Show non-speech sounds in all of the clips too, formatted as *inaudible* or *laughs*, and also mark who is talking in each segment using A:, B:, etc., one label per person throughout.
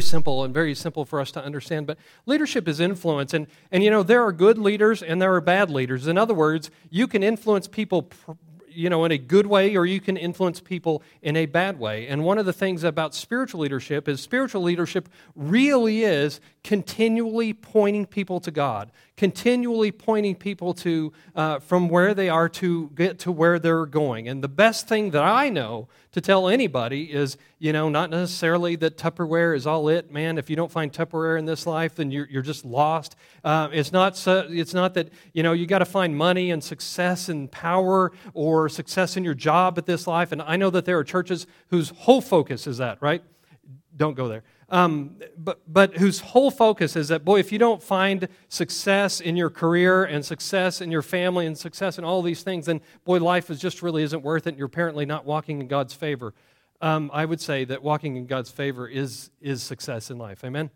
A: simple and very simple for us to understand. But leadership is influence. And, and you know, there are good leaders and there are bad leaders. In other words, you can influence people. You know, in a good way, or you can influence people in a bad way. And one of the things about spiritual leadership is spiritual leadership really is continually pointing people to God, continually pointing people to uh, from where they are to get to where they're going. And the best thing that I know to tell anybody is, you know, not necessarily that Tupperware is all it, man. If you don't find Tupperware in this life, then you're, you're just lost. Uh, it's not so, it's not that you know you got to find money and success and power or success in your job at this life. And I know that there are churches whose whole focus is that, right? Don't go there. Um, but, but whose whole focus is that, boy, if you don't find success in your career and success in your family and success in all these things, then, boy, life is just really isn't worth it and you're apparently not walking in God's favor. Um, I would say that walking in God's favor is, is success in life. Amen?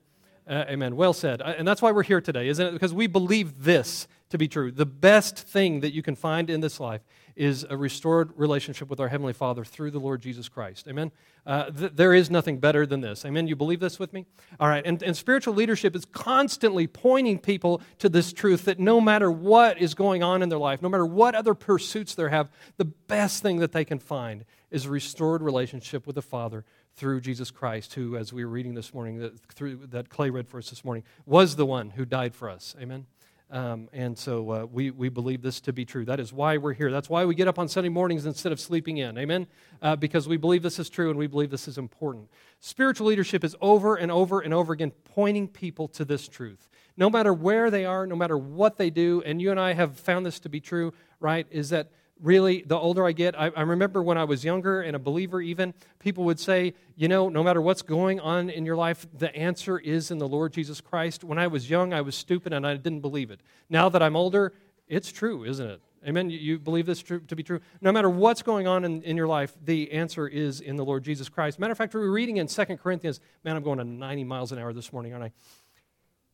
A: Uh, amen. Well said. And that's why we're here today, isn't it? Because we believe this to be true. The best thing that you can find in this life is a restored relationship with our Heavenly Father through the Lord Jesus Christ. Amen? Uh, th- there is nothing better than this. Amen? You believe this with me? All right. And, and spiritual leadership is constantly pointing people to this truth that no matter what is going on in their life, no matter what other pursuits they have, the best thing that they can find is a restored relationship with the Father through Jesus Christ, who, as we were reading this morning, that, through, that Clay read for us this morning, was the one who died for us. Amen? Um, and so uh, we, we believe this to be true. That is why we're here. That's why we get up on Sunday mornings instead of sleeping in. Amen? Uh, because we believe this is true and we believe this is important. Spiritual leadership is over and over and over again pointing people to this truth. No matter where they are, no matter what they do, and you and I have found this to be true, right, is that really, the older I get, I, I, remember when I was younger and a believer, even, people would say, you know, no matter what's going on in your life, the answer is in the Lord Jesus Christ. When I was young, I was stupid and I didn't believe it. Now that I'm older, it's true, isn't it? Amen. You believe this to be true? No matter what's going on in, in your life, the answer is in the Lord Jesus Christ. Matter of fact, we are reading in 2 Corinthians. Man, I'm going to 90 miles an hour this morning, aren't I?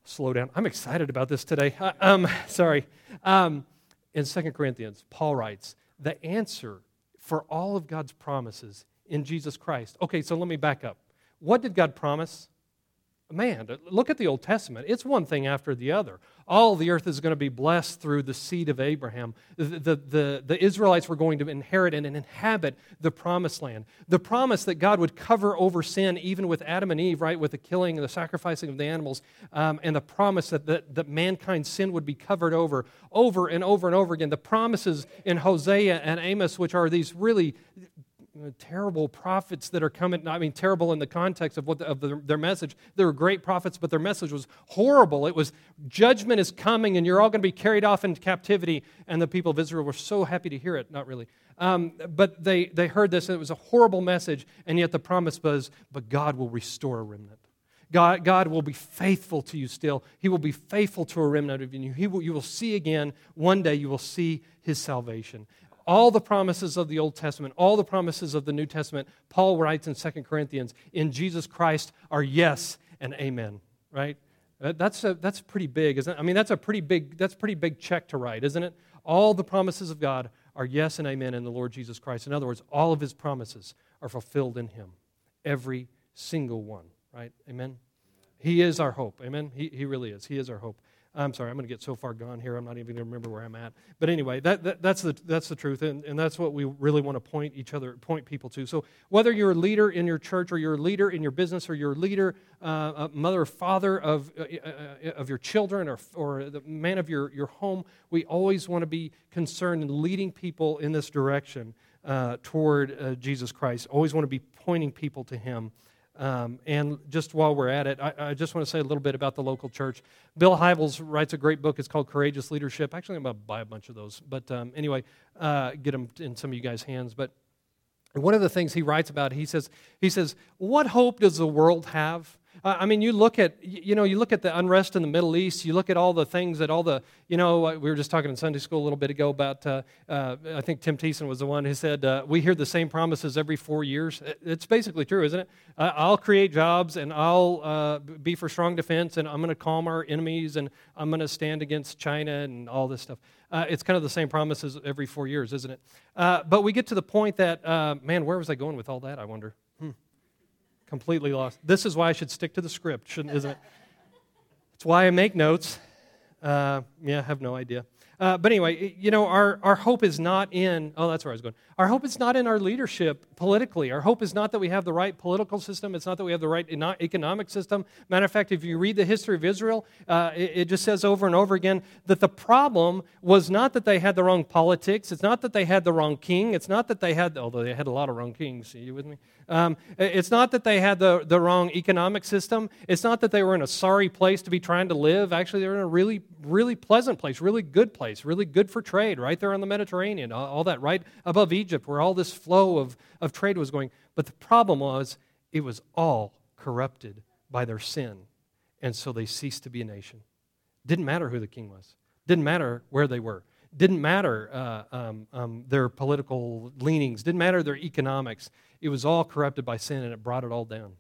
A: Slow down. I'm excited about this today. Uh, um, *laughs* sorry. Um, in 2 Corinthians, Paul writes, the answer for all of God's promises in Jesus Christ. Okay, so let me back up. What did God promise? Man, look at the Old Testament. It's one thing after the other. All the earth is going to be blessed through the seed of Abraham. The, the, the, the, Israelites were going to inherit and inhabit the promised land. The promise that God would cover over sin, even with Adam and Eve, right, with the killing and the sacrificing of the animals, um, and the promise that, that, that mankind's sin would be covered over, over and over and over again. The promises in Hosea and Amos, which are these really terrible prophets that are coming. I mean, terrible in the context of, what the, of the, their message. They were great prophets, but their message was horrible. It was judgment is coming, and you're all going to be carried off into captivity. And the people of Israel were so happy to hear it. Not really. Um, but they, they heard this, and it was a horrible message, and yet the promise was, but God will restore a remnant. God, God will be faithful to you still. He will be faithful to a remnant of you. He will, you will see again, one day you will see his salvation all the promises of the Old Testament, all the promises of the New Testament, Paul writes in 2 Corinthians, in Jesus Christ are yes and amen, right? That's, a, that's pretty big, isn't it? I mean, that's a pretty big, that's pretty big check to write, isn't it? All the promises of God are yes and amen in the Lord Jesus Christ. In other words, all of his promises are fulfilled in him. Every single one, right? Amen? He is our hope. Amen? He, he really is. He is our hope. I'm sorry, I'm going to get so far gone here, I'm not even going to remember where I'm at. But anyway, that, that, that's, the, that's the truth, and, and that's what we really want to point each other, point people to. So whether you're a leader in your church, or you're a leader in your business, or you're a leader, uh, a mother or father of, uh, uh, of your children, or, or the man of your, your home, we always want to be concerned in leading people in this direction uh, toward uh, Jesus Christ. Always want to be pointing people to Him. Um, and just while we're at it, I, I, just want to say a little bit about the local church. Bill Hybels writes a great book. It's called Courageous Leadership. Actually, I'm going to buy a bunch of those. But um, anyway, uh, get them in some of you guys' hands. But one of the things he writes about, he says, he says, what hope does the world have? Uh, I mean, you look at you know you look at the unrest in the Middle East. You look at all the things that all the you know we were just talking in Sunday school a little bit ago about. Uh, uh, I think Tim Thiessen was the one who said uh, we hear the same promises every four years. It's basically true, isn't it? I'll create jobs and I'll uh, be for strong defense and I'm going to calm our enemies and I'm going to stand against China and all this stuff. Uh, it's kind of the same promises every four years, isn't it? but we get to the point that man, where was I going with all that? I wonder. Hmm. Completely lost. This is why I should stick to the script, shouldn't, isn't it? It's why I make notes. Uh, yeah, I have no idea. Uh, but anyway, you know, our, our hope is not in, oh, that's where I was going. Our hope is not in our leadership politically. Our hope is not that we have the right political system. It's not that we have the right economic system. Matter of fact, if you read the history of Israel, uh, it, it, just says over and over again that the problem was not that they had the wrong politics. It's not that they had the wrong king. It's not that they had, although they had a lot of wrong kings. Are you with me? Um, it's not that they had the, the wrong economic system. It's not that they were in a sorry place to be trying to live. Actually, they were in a really, really pleasant place, really good place, really good for trade, right there on the Mediterranean, all, all that, right above Egypt, where all this flow of, of trade was going. But the problem was, it was all corrupted by their sin. And so they ceased to be a nation. Didn't matter who the king was, didn't matter where they were didn't matter uh, um, um, their political leanings, didn't matter their economics. It was all corrupted by sin and it brought it all down.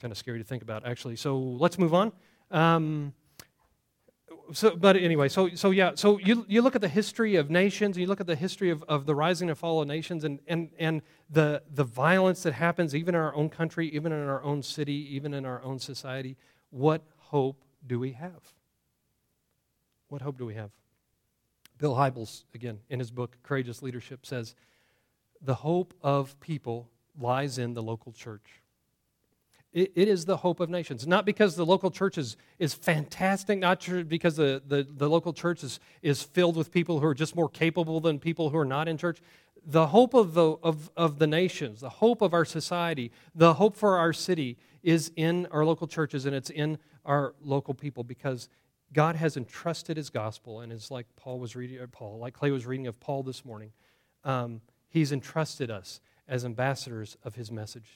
A: Kind of scary to think about, actually. So let's move on. Um, so, but anyway, so, so yeah, so you, you look at the history of nations, you look at the history of, of the rising and fall of nations, and, and, and the, the violence that happens even in our own country, even in our own city, even in our own society. What hope do we have? What hope do we have? Bill Hybels, again, in his book, Courageous Leadership, says the hope of people lies in the local church. It, it is the hope of nations. Not because the local church is, is fantastic, not because the, the, the local church is, is filled with people who are just more capable than people who are not in church. The hope of the, of, of the nations, the hope of our society, the hope for our city is in our local churches and it's in our local people because God has entrusted his gospel, and it's like Paul was reading, Paul, like Clay was reading of Paul this morning. Um, he's entrusted us as ambassadors of his message.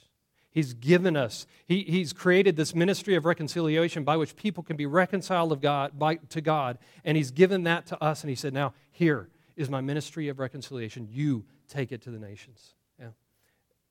A: He's given us, he, he's created this ministry of reconciliation by which people can be reconciled of God, by, to God, and he's given that to us. And he said, Now, here is my ministry of reconciliation. You take it to the nations. Yeah.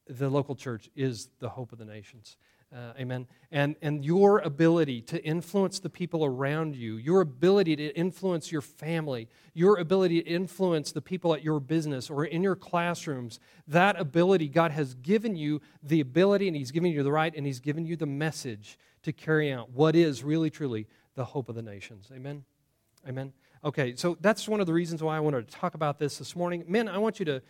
A: The local church is the hope of the nations. Uh, amen. And, and your ability to influence the people around you, your ability to influence your family, your ability to influence the people at your business or in your classrooms, that ability, God has given you the ability and He's given you the right and He's given you the message to carry out what is really, truly the hope of the nations. Amen. Amen. Okay, so that's one of the reasons why I wanted to talk about this this morning. Men, I want you to,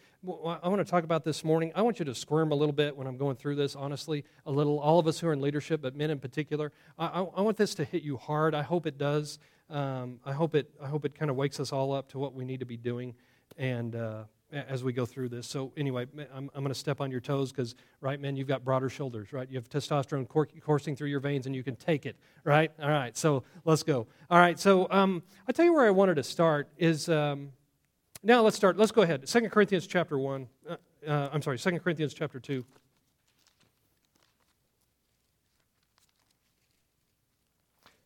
A: I want to talk about this morning. I want you to squirm a little bit when I'm going through this, honestly, a little. All of us who are in leadership, but men in particular. I, I, want this to hit you hard. I hope it does. Um, I hope it, I hope it kind of wakes us all up to what we need to be doing. And, uh, as we go through this. So, anyway, I'm, I'm going to step on your toes because, right, men, you've got broader shoulders, right? You have testosterone coursing through your veins and you can take it, right? All right, so let's go. All right, so um, I'll tell you where I wanted to start is um, now let's start. Let's go ahead. Second Corinthians chapter 1. Uh, uh, I'm sorry, Second Corinthians chapter 2.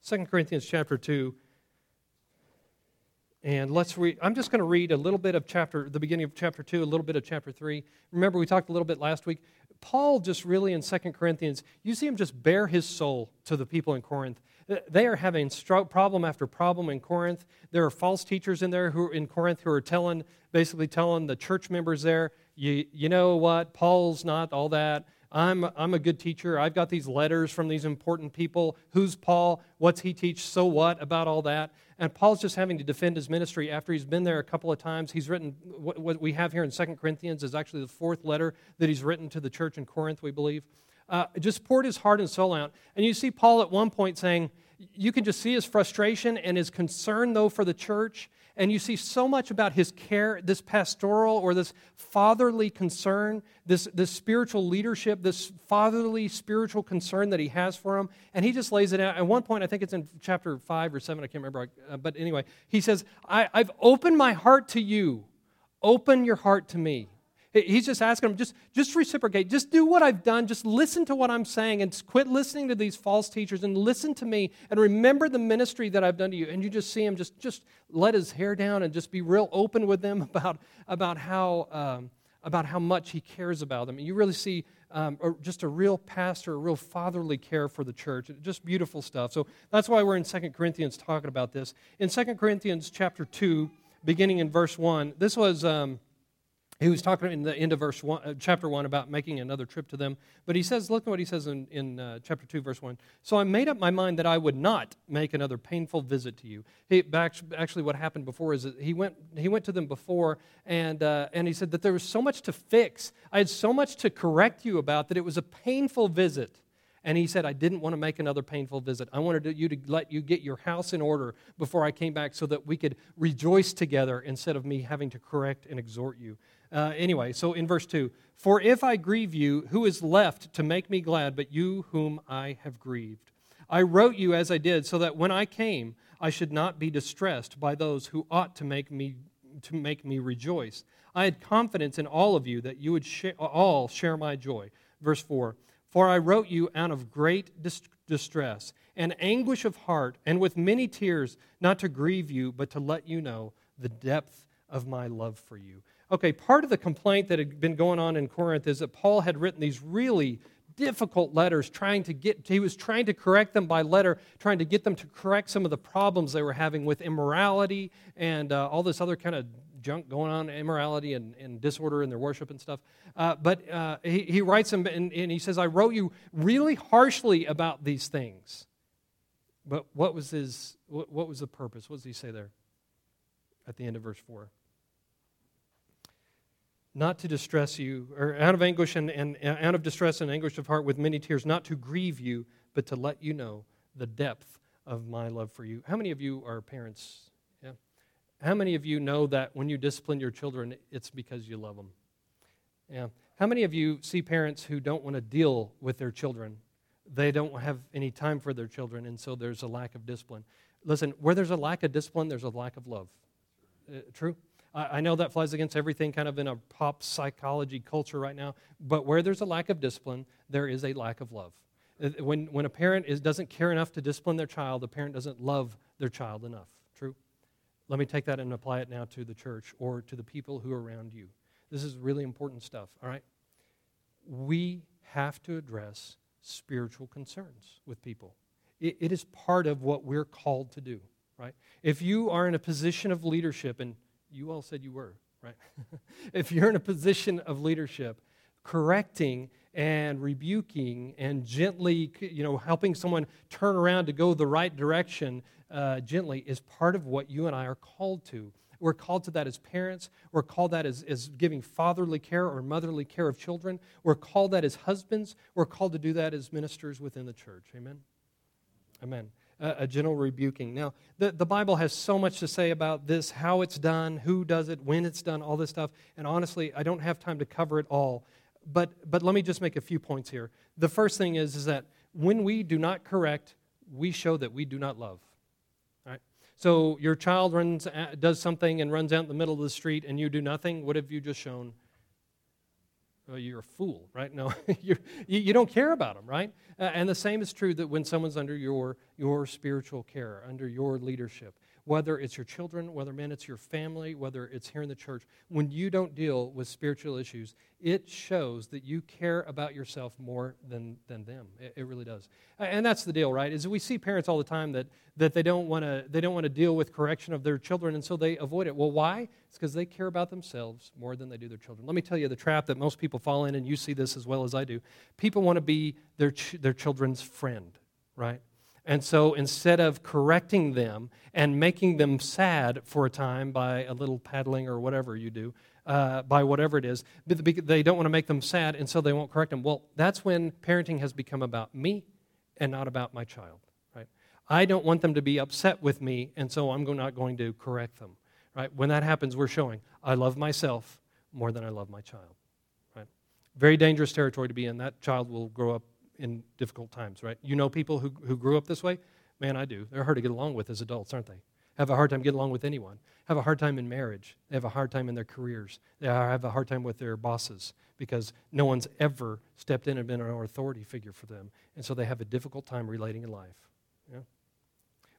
A: Second Corinthians chapter 2 and let's read, I'm just going to read a little bit of chapter, the beginning of chapter 2, a little bit of chapter 3. Remember, we talked a little bit last week. Paul just really in 2 Corinthians, you see him just bare his soul to the people in Corinth. They are having problem after problem in Corinth. There are false teachers in there who in Corinth who are telling, basically telling the church members there, you, you know what, Paul's not all that. I'm, I'm a good teacher. I've got these letters from these important people. Who's Paul? What's he teach? So what about all that? And Paul's just having to defend his ministry after he's been there a couple of times. He's written what, what we have here in Second Corinthians is actually the fourth letter that he's written to the church in Corinth, we believe. Uh, just poured his heart and soul out. And you see Paul at one point saying, you can just see his frustration and his concern, though, for the church. And you see so much about his care, this pastoral or this fatherly concern, this, this spiritual leadership, this fatherly spiritual concern that he has for him. And he just lays it out. At one point, I think it's in chapter 5 or 7, I can't remember. Uh, but anyway, he says, I've opened my heart to you. Open your heart to me. He's just asking them, just, just reciprocate. Just do what I've done. Just listen to what I'm saying and quit listening to these false teachers and listen to me and remember the ministry that I've done to you. And you just see him just, just let his hair down and just be real open with them *laughs* about, about, how, um, about how much he cares about them. And you really see um, just a real pastor, a real fatherly care for the church. Just beautiful stuff. So that's why we're in 2 Corinthians talking about this. In 2 Corinthians chapter 2, beginning in verse 1, this was... Um, he was talking in the end of verse one, uh, chapter 1 about making another trip to them. But he says, look at what he says in, in uh, chapter 2, verse 1. So I made up my mind that I would not make another painful visit to you. He, actually, what happened before is he went, he went to them before, and, uh, and he said that there was so much to fix. I had so much to correct you about that it was a painful visit. And he said, I didn't want to make another painful visit. I wanted you to let you get your house in order before I came back so that we could rejoice together instead of me having to correct and exhort you. Uh, anyway, so in verse 2 For if I grieve you, who is left to make me glad but you whom I have grieved? I wrote you as I did, so that when I came, I should not be distressed by those who ought to make me, to make me rejoice. I had confidence in all of you that you would sh- all share my joy. Verse 4 For I wrote you out of great dis- distress and anguish of heart, and with many tears, not to grieve you, but to let you know the depth of my love for you. Okay, part of the complaint that had been going on in Corinth is that Paul had written these really difficult letters trying to get he was trying to correct them by letter trying to get them to correct some of the problems they were having with immorality and uh, all this other kind of junk going on immorality and, and disorder in their worship and stuff. Uh, but uh, he, he writes them and, and he says i wrote you really harshly about these things. But what was his what, what was the purpose? What does he say there at the end of verse 4 not to distress you, or out of anguish and, and uh, out of distress and anguish of heart with many tears, not to grieve you, but to let you know the depth of my love for you. How many of you are parents? Yeah. How many of you know that when you discipline your children, it's because you love them? Yeah. How many of you see parents who don't want to deal with their children? They don't have any time for their children, and so there's a lack of discipline. Listen, where there's a lack of discipline, there's a lack of love. Uh, true? I know that flies against everything kind of in a pop psychology culture right now, but where there's a lack of discipline, there is a lack of love. Uh, when, when a parent is, doesn't care enough to discipline their child, the parent doesn't love their child enough. True? Let me take that and apply it now to the church or to the people who are around you. This is really important stuff, all right? We have to address spiritual concerns with people. it, it is part of what we're called to do, right? If you are in a position of leadership and you all said you were, right? *laughs* if you're in a position of leadership, correcting and rebuking and gently, you know, helping someone turn around to go the right direction uh, gently is part of what you and I are called to. We're called to that as parents. We're called that as, as giving fatherly care or motherly care of children. We're called that as husbands. We're called to do that as ministers within the church. Amen? Amen a gentle rebuking. Now, the, the Bible has so much to say about this, how it's done, who does it, when it's done, all this stuff. And honestly, I don't have time to cover it all. But, but let me just make a few points here. The first thing is, is that when we do not correct, we show that we do not love. Right? So your child runs, does something and runs out in the middle of the street and you do nothing. What have you just shown? Well, you're a fool, right? No, *laughs* you you don't care about them, right? Uh, and the same is true that when someone's under your, your spiritual care, under your leadership whether it's your children, whether, man, it's your family, whether it's here in the church, when you don't deal with spiritual issues, it shows that you care about yourself more than, than them. It, it really does. And that's the deal, right? Is we see parents all the time that, that they don't want to they don't want to deal with correction of their children, and so they avoid it. Well, why? It's because they care about themselves more than they do their children. Let me tell you the trap that most people fall in, and you see this as well as I do. People want to be their, ch- their children's friend, right? And so instead of correcting them and making them sad for a time by a little paddling or whatever you do, uh, by whatever it is, they don't want to make them sad, and so they won't correct them. Well, that's when parenting has become about me and not about my child. Right? I don't want them to be upset with me, and so I'm not going to correct them. Right? When that happens, we're showing I love myself more than I love my child. Right? Very dangerous territory to be in. That child will grow up in difficult times, right? You know people who, who grew up this way? Man, I do. They're hard to get along with as adults, aren't they? Have a hard time getting along with anyone. Have a hard time in marriage. They have a hard time in their careers. They have a hard time with their bosses because no one's ever stepped in and been an authority figure for them. And so they have a difficult time relating in life. Yeah?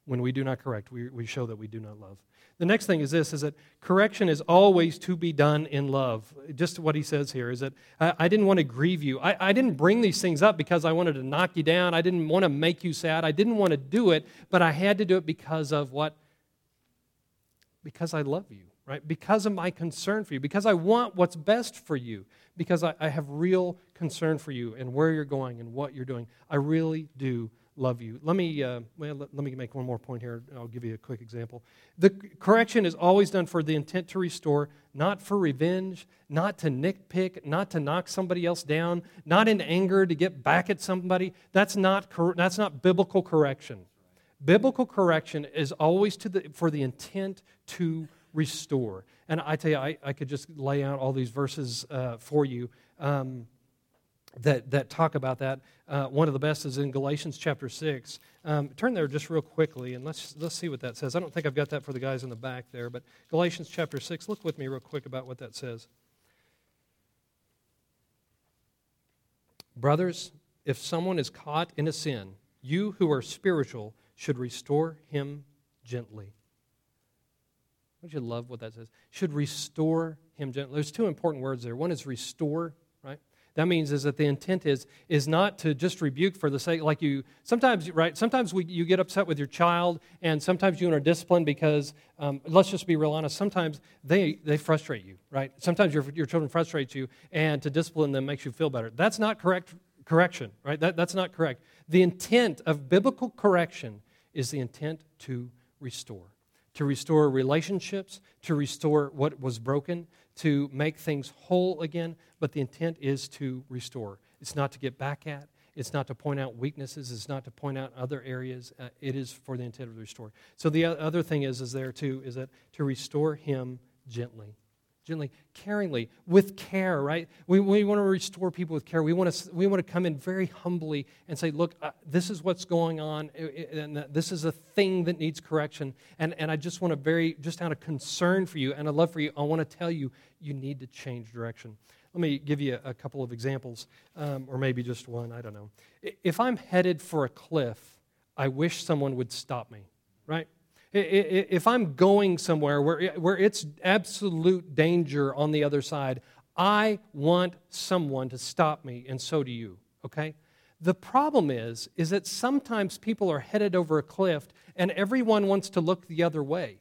A: When we do not correct, we, we show that we do not love. The next thing is this is that correction is always to be done in love. Just what he says here is that I, I didn't want to grieve you. I, I didn't bring these things up because I wanted to knock you down. I didn't want to make you sad. I didn't want to do it, but I had to do it because of what? Because I love you. right? Because of my concern for you, because I want what's best for you, because I, I have real concern for you and where you're going and what you're doing. I really do love you. Let me, uh, well, let, let, me make one more point here. I'll give you a quick example. The correction is always done for the intent to restore, not for revenge, not to nitpick, not to knock somebody else down, not in anger to get back at somebody. That's not, cor- that's not biblical correction. Biblical correction is always to the, for the intent to restore. And I tell you, I, I could just lay out all these verses uh, for you. Um, that, that talk about that. Uh, one of the best is in Galatians chapter 6. Um, turn there just real quickly and let's, let's see what that says. I don't think I've got that for the guys in the back there, but Galatians chapter 6, look with me real quick about what that says. Brothers, if someone is caught in a sin, you who are spiritual should restore him gently. Don't you love what that says? Should restore him gently. There's two important words there. One is restore? That means is that the intent is is not to just rebuke for the sake like you sometimes right sometimes we, you get upset with your child and sometimes you are disciplined because um, let's just be real honest sometimes they they frustrate you right? Sometimes your, your children frustrate you and to discipline them makes you feel better. That's not correct correction right? That, that's not correct. The intent of biblical correction is the intent to restore. To restore relationships to restore what was broken to make things whole again, but the intent is to restore. It's not to get back at, it's not to point out weaknesses, it's not to point out other areas. Uh, it is for the intent of the restore. So the other thing is, is there too, is that to restore him gently gently, caringly, with care, right? We, we want to restore people with care. We want to, we want to come in very humbly and say, look, uh, this is what's going on, and this is a thing that needs correction. And, and I just want to very, just out of concern for you and a love for you, I want to tell you, you need to change direction. Let me give you a, couple of examples, um, or maybe just one, I don't know. If I'm headed for a cliff, I wish someone would stop me, right? If I'm going somewhere where, where it's absolute danger on the other side, I want someone to stop me, and so do you, okay? The problem is, is that sometimes people are headed over a cliff and everyone wants to look the other way,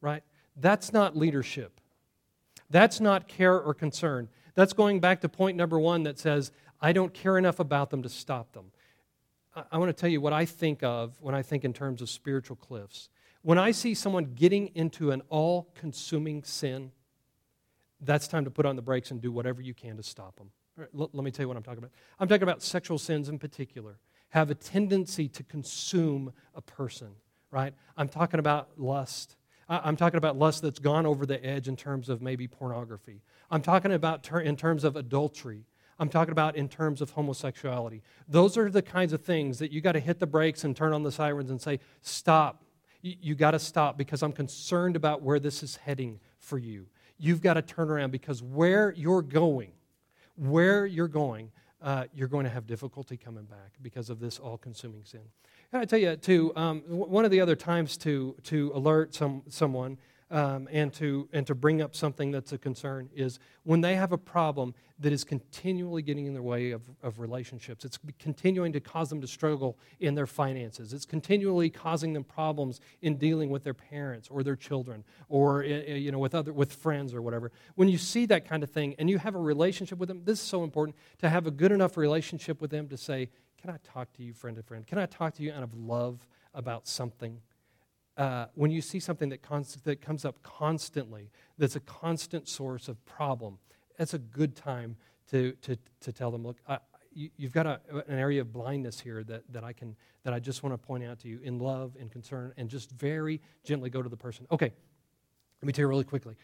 A: right? That's not leadership. That's not care or concern. That's going back to point number one that says, I don't care enough about them to stop them. I, want to tell you what I think of when I think in terms of spiritual cliffs. When I see someone getting into an all consuming sin, that's time to put on the brakes and do whatever you can to stop them. Right, let, let me tell you what I'm talking about. I'm talking about sexual sins in particular, have a tendency to consume a person, right? I'm talking about lust. I'm talking about lust that's gone over the edge in terms of maybe pornography. I'm talking about ter- in terms of adultery. I'm talking about in terms of homosexuality. Those are the kinds of things that you got to hit the brakes and turn on the sirens and say, stop, you, got to stop because I'm concerned about where this is heading for you. You've got to turn around because where you're going, where you're going, uh, you're going to have difficulty coming back because of this all consuming sin. And I tell you, too, um, one of the other times to, to alert some, someone um, and, to, and to bring up something that's a concern is when they have a problem that is continually getting in their way of, of relationships. It's continuing to cause them to struggle in their finances. It's continually causing them problems in dealing with their parents or their children or eh, eh, you know, with, other, with friends or whatever. When you see that kind of thing and you have a relationship with them, this is so important to have a good enough relationship with them to say, Can I talk to you, friend to friend? Can I talk to you out of love about something? Uh, when you see something that, const- that comes up constantly, that's a constant source of problem, that's a good time to, to, to tell them, look, I, you, have got a, an area of blindness here that, that I can that I just want to point out to you in love and concern, and just very gently go to the person. Okay, let me tell you really quickly.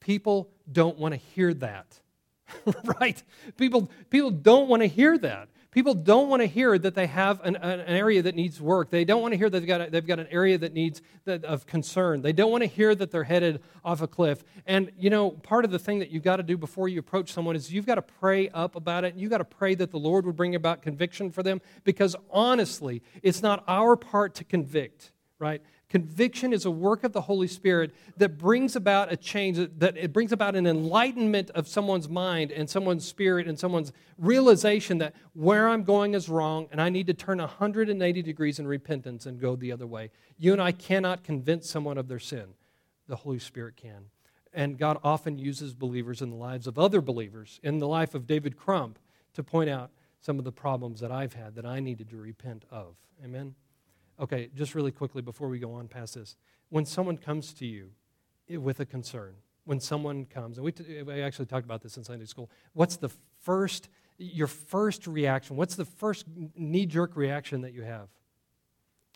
A: People don't want to hear that, *laughs* right? People people don't want to hear that. People don't want to hear that they have an, an, area that needs work. They don't want to hear that they've got, a, they've got an area that needs that, of concern. They don't want to hear that they're headed off a cliff. And, you know, part of the thing that you've got to do before you approach someone is you've got to pray up about it. And You've got to pray that the Lord would bring about conviction for them because, honestly, it's not our part to convict, right? Conviction is a work of the Holy Spirit that brings about a change, that it brings about an enlightenment of someone's mind and someone's spirit and someone's realization that where I'm going is wrong and I need to turn 180 degrees in repentance and go the other way. You and I cannot convince someone of their sin. The Holy Spirit can. and God often uses believers in the lives of other believers, in the life of David Crump, to point out some of the problems that I've had that I needed to repent of. Amen? Okay, just really quickly before we go on past this. When someone comes to you eh, with a concern, when someone comes, and we, t- we actually talked about this in Sunday school, what's the first, your first reaction? What's the first knee jerk reaction that you have?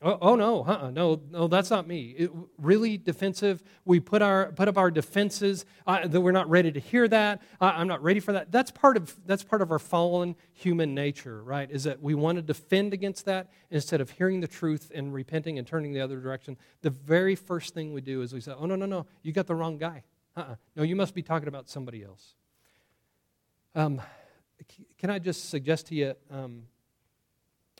A: Oh, oh no, uh-uh, no, no, that's not me. It, really defensive. We put our put up our defenses uh, that we're not ready to hear that. I'm not ready for that. That's part of that's part of our fallen human nature, right? Is that we want to defend against that instead of hearing the truth and repenting and turning the other direction. The very first thing we do is we say, "Oh no, no, no, you got the wrong guy. Uh-uh. No, you must be talking about somebody else." Um, can I just suggest to you, um,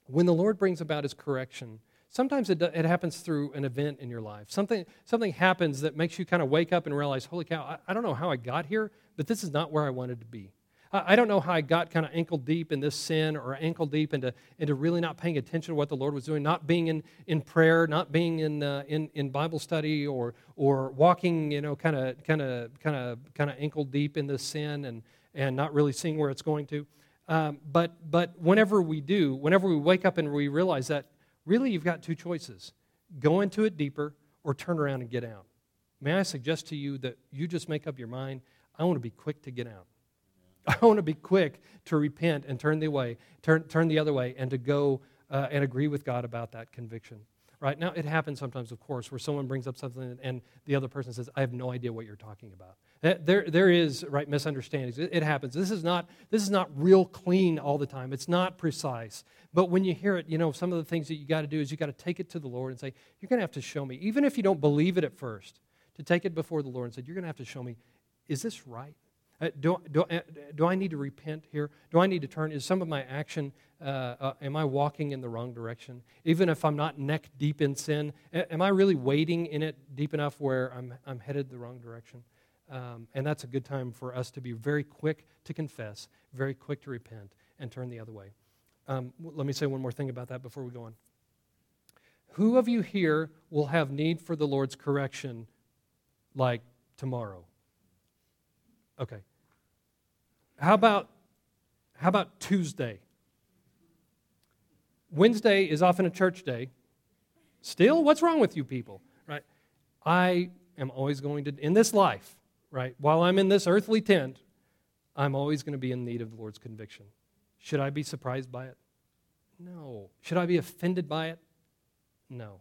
A: when the Lord brings about His correction Sometimes it, it happens through an event in your life. Something, something happens that makes you kind of wake up and realize, holy cow, I, I don't know how I got here, but this is not where I wanted to be. I, I don't know how I got kind of ankle deep in this sin or ankle deep into, into really not paying attention to what the Lord was doing, not being in, in prayer, not being in, uh, in, in Bible study or, or walking, you know, kind of kind of kind of kind of ankle deep in this sin and, and not really seeing where it's going to. Um, but, but whenever we do, whenever we wake up and we realize that, really you've got two choices go into it deeper or turn around and get out. May I suggest to you that you just make up your mind I want to be quick to get out. I want to be quick to repent and turn the way, turn, turn the other way, and to go uh, and agree with God about that conviction. Right now, it happens sometimes, of course, where someone brings up something and the other person says, "I have no idea what you're talking about." There, there is right misunderstandings. It, it happens. This is not this is not real clean all the time. It's not precise. But when you hear it, you know some of the things that you got to do is you got to take it to the Lord and say, "You're going to have to show me." Even if you don't believe it at first, to take it before the Lord and say, "You're going to have to show me, is this right? Uh, do, do, uh, do I need to repent here? Do I need to turn? Is some of my action, uh, uh, am I walking in the wrong direction? Even if I'm not neck deep in sin, am I really wading in it deep enough where I'm, I'm headed the wrong direction? Um, and that's a good time for us to be very quick to confess, very quick to repent, and turn the other way. Um, let me say one more thing about that before we go on. Who of you here will have need for the Lord's correction like tomorrow? Okay. How about how about Tuesday? Wednesday is often a church day. Still, what's wrong with you people? Right? I am always going to in this life right? While I'm in this earthly tent, I'm always going to be in need of the Lord's conviction. Should I be surprised by it? No. Should I be offended by it? No.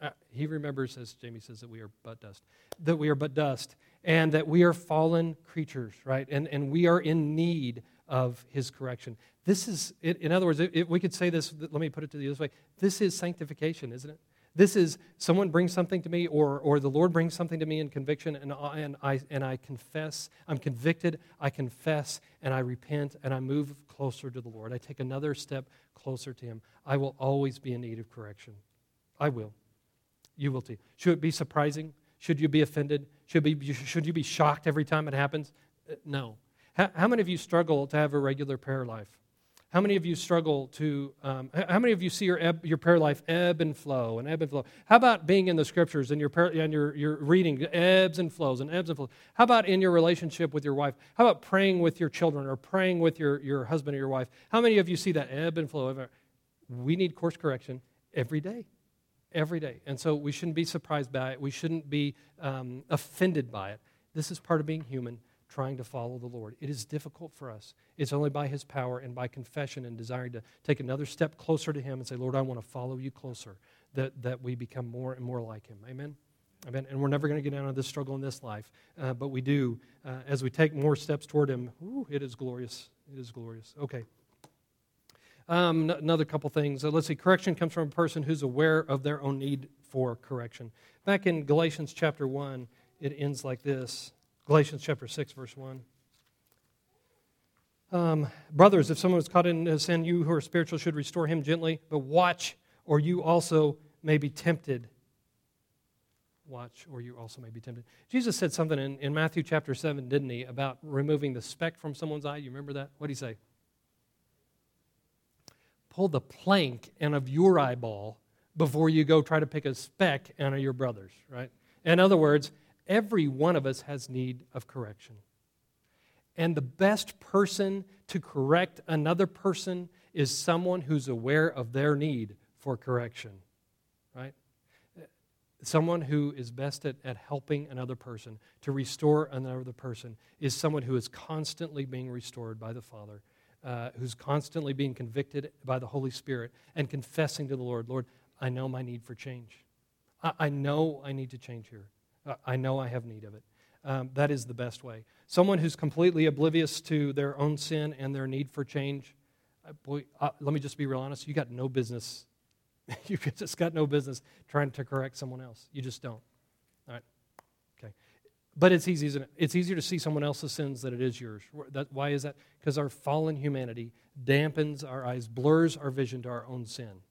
A: Uh, he remembers, as Jamie says, that we are but dust, that we are but dust, and that we are fallen creatures, right? And, and we are in need of his correction. This is, in other words, it, we could say this, let me put it to the other way. This is sanctification, isn't it? This is someone brings something to me, or, or the Lord brings something to me in conviction, and I, and, I, and I confess. I'm convicted, I confess, and I repent, and I move closer to the Lord. I take another step closer to Him. I will always be in need of correction. I will. You will too. Should it be surprising? Should you be offended? Should, be, should you be shocked every time it happens? Uh, no. How, how many of you struggle to have a regular prayer life? How many of you struggle to, um, how many of you see your, ebb, your prayer life ebb and flow and ebb and flow? How about being in the scriptures and your, and your, your reading ebbs and flows and ebbs and flows? How about in your relationship with your wife? How about praying with your children or praying with your, your husband or your wife? How many of you see that ebb and flow? We need course correction every day. Every day. And so we shouldn't be surprised by it. We shouldn't be um, offended by it. This is part of being human trying to follow the Lord. It is difficult for us. It's only by His power and by confession and desiring to take another step closer to Him and say, Lord, I want to follow you closer, that, that we become more and more like Him. Amen? Amen. And we're never going to get out of this struggle in this life, uh, but we do. Uh, as we take more steps toward Him, whew, it is glorious. It is glorious. Okay. Um, n- another couple things. Uh, let's see. Correction comes from a person who's aware of their own need for correction. Back in Galatians chapter 1, it ends like this. Galatians chapter 6, verse 1. Um, Brothers, if someone is caught in sin, you who are spiritual should restore him gently, but watch, or you also may be tempted. Watch, or you also may be tempted. Jesus said something in, in Matthew chapter 7, didn't he, about removing the speck from someone's eye? You remember that? What did he say? Pull the plank out of your eyeball before you go try to pick a speck out of your brother's, right? In other words, Every one of us has need of correction. And the best person to correct another person is someone who's aware of their need for correction, right? Someone who is best at, at helping another person, to restore another person, is someone who is constantly being restored by the Father, uh, who's constantly being convicted by the Holy Spirit and confessing to the Lord, Lord, I know my need for change. I, I know I need to change here. I know I have need of it. Um, that is the best way. Someone who's completely oblivious to their own sin and their need for change, uh, boy, uh, let me just be real honest, you got no business. *laughs* you just got no business trying to correct someone else. You just don't. All right. Okay. But it's easy? It's easier to see someone else's sins than it is yours. That, why is that? Because our fallen humanity dampens our eyes, blurs our vision to our own sin.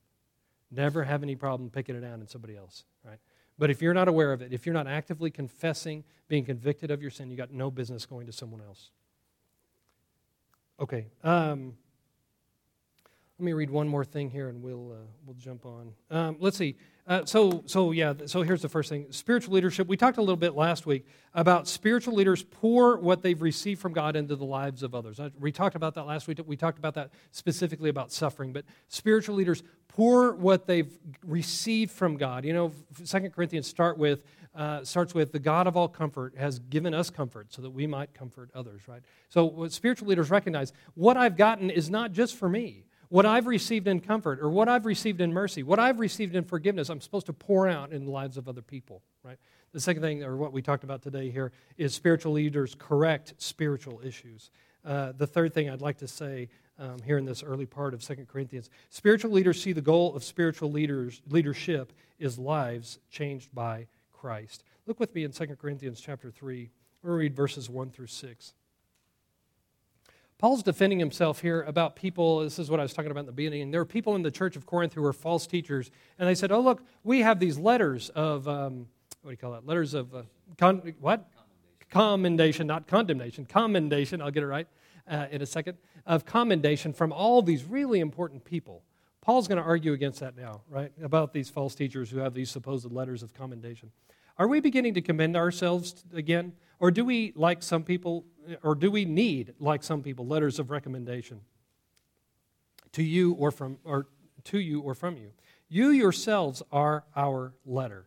A: Never have any problem picking it out in somebody else, right? But if you're not aware of it, if you're not actively confessing, being convicted of your sin, you got no business going to someone else. Okay. Um, let me read one more thing here, and we'll uh, we'll jump on. Um, let's see. Uh, so so yeah. So here's the first thing: spiritual leadership. We talked a little bit last week about spiritual leaders pour what they've received from God into the lives of others. We talked about that last week. We talked about that specifically about suffering. But spiritual leaders pour what they've received from God. You know, Second Corinthians start with uh, starts with the God of all comfort has given us comfort so that we might comfort others. Right. So what spiritual leaders recognize what I've gotten is not just for me. What I've received in comfort, or what I've received in mercy, what I've received in forgiveness, I'm supposed to pour out in the lives of other people. Right. The second thing, or what we talked about today here, is spiritual leaders correct spiritual issues. Uh, the third thing I'd like to say um, here in this early part of 2 Corinthians. Spiritual leaders see the goal of spiritual leaders, leadership is lives changed by Christ. Look with me in 2 Corinthians chapter 3. We'll read verses 1 through 6. Paul's defending himself here about people. This is what I was talking about in the beginning. There were people in the church of Corinth who were false teachers, and they said, "Oh, look, we have these letters of um, what do you call that? Letters of uh, con- what? Commendation. commendation, not condemnation. Commendation. I'll get it right uh, in a second, of commendation from all these really important people. Paul's going to argue against that now, right? About these false teachers who have these supposed letters of commendation. Are we beginning to commend ourselves again? Or do we, like some people, or do we need, like some people, letters of recommendation to you or from or to you or from you? You yourselves are our letter,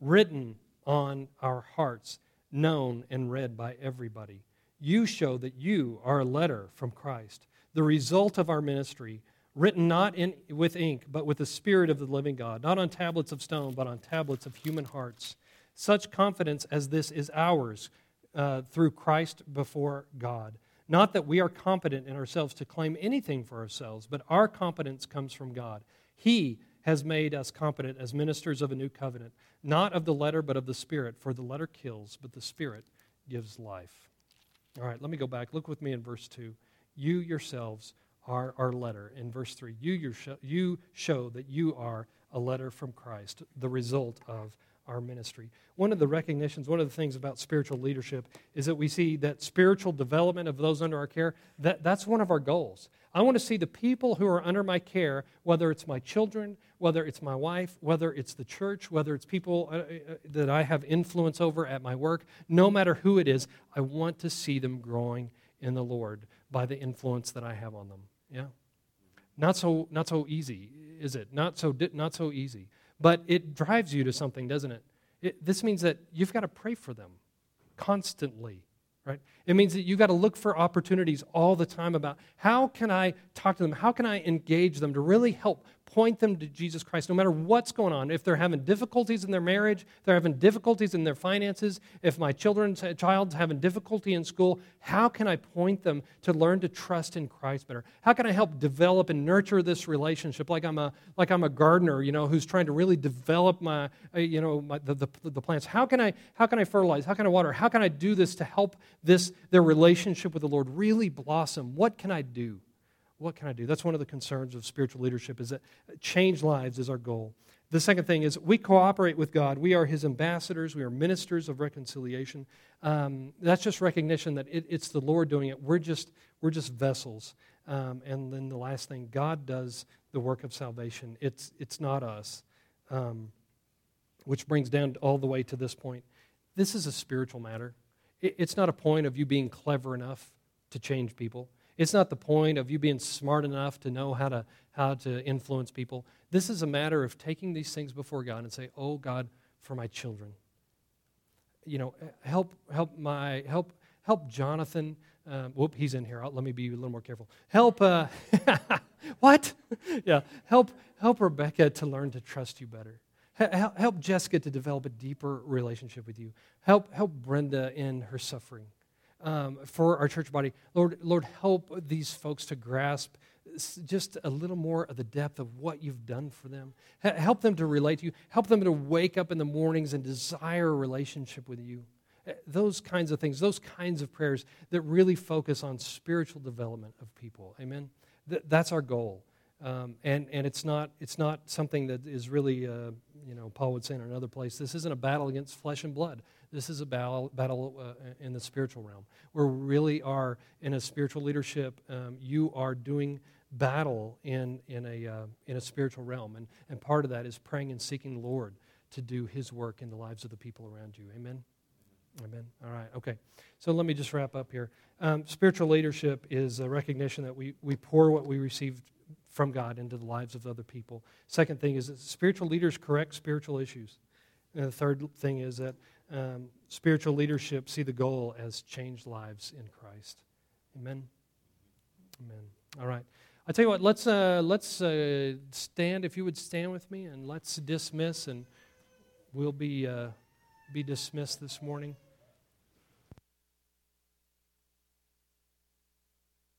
A: written on our hearts, known and read by everybody you show that you are a letter from Christ, the result of our ministry, written not in, with ink, but with the Spirit of the living God, not on tablets of stone, but on tablets of human hearts. Such confidence as this is ours uh, through Christ before God. Not that we are competent in ourselves to claim anything for ourselves, but our competence comes from God. He has made us competent as ministers of a new covenant, not of the letter, but of the Spirit. For the letter kills, but the Spirit gives life. All right, let me go back. Look with me in verse 2. You yourselves are our letter. In verse 3, you, you show that you are a letter from Christ, the result of our ministry. One of the recognitions, one of the things about spiritual leadership is that we see that spiritual development of those under our care, that, that's one of our goals. I want to see the people who are under my care, whether it's my children, whether it's my wife, whether it's the church, whether it's people uh, uh, that I have influence over at my work, no matter who it is, I want to see them growing in the Lord by the influence that I have on them. Yeah? Not so, not so easy, is it? Not so, not so easy. But it drives you to something, doesn't it? it this means that you've got to pray for them constantly, right? It means that you've got to look for opportunities all the time about how can I talk to them? How can I engage them to really help point them to Jesus Christ no matter what's going on. If they're having difficulties in their marriage, they're having difficulties in their finances, if my children's child's having difficulty in school, how can I point them to learn to trust in Christ better? How can I help develop and nurture this relationship like I'm a like I'm a gardener, you know, who's trying to really develop my uh, you know my, the, the, the plants? How can I how can I fertilize? How can I water? How can I do this to help this their relationship with the Lord really blossom? What can I do? What can I do? That's one of the concerns of spiritual leadership is that change lives is our goal. The second thing is we cooperate with God. We are His ambassadors. We are ministers of reconciliation. Um, that's just recognition that it, it's the Lord doing it. We're just we're just vessels. Um, and then the last thing, God does the work of salvation. It's it's not us. Um, which brings down all the way to this point. this is a spiritual matter. It's not a point of you being clever enough to change people. It's not the point of you being smart enough to know how to, how to influence people. This is a matter of taking these things before God and say, Oh, God, for my children. You know, help, help my, help, help Jonathan. Um, whoop, he's in here. I'll, let me be a little more careful. Help, uh, *laughs* what? *laughs* yeah, help, help Rebecca to learn to trust you better. Help Jessica to develop a deeper relationship with you. Help, help Brenda in her suffering. Um, for our church body, Lord, Lord, help these folks to grasp just a little more of the depth of what you've done for them. Help them to relate to you. Help them to wake up in the mornings and desire a relationship with you. Eh, those kinds of things, those kinds of prayers that really focus on spiritual development of people. Amen. That's our goal. Um, and and it's not it's not something that is really uh, you know Paul would say in another place. This isn't a battle against flesh and blood. This is a battle battle uh, in the spiritual realm. We really are in a spiritual leadership. Um, you are doing battle in in a uh, in a spiritual realm, and and part of that is praying and seeking the Lord to do His work in the lives of the people around you. Amen. Amen. All right. Okay. So let me just wrap up here. Um, spiritual leadership is a recognition that we, we pour what we received from God into the lives of other people. Second thing is that spiritual leaders correct spiritual issues. And the third thing is that um, spiritual leadership see the goal as changed lives in Christ. Amen. Amen. All right. I tell you what. Let's uh, let's uh, stand. If you would stand with me, and let's dismiss, and we'll be uh, be dismissed this morning.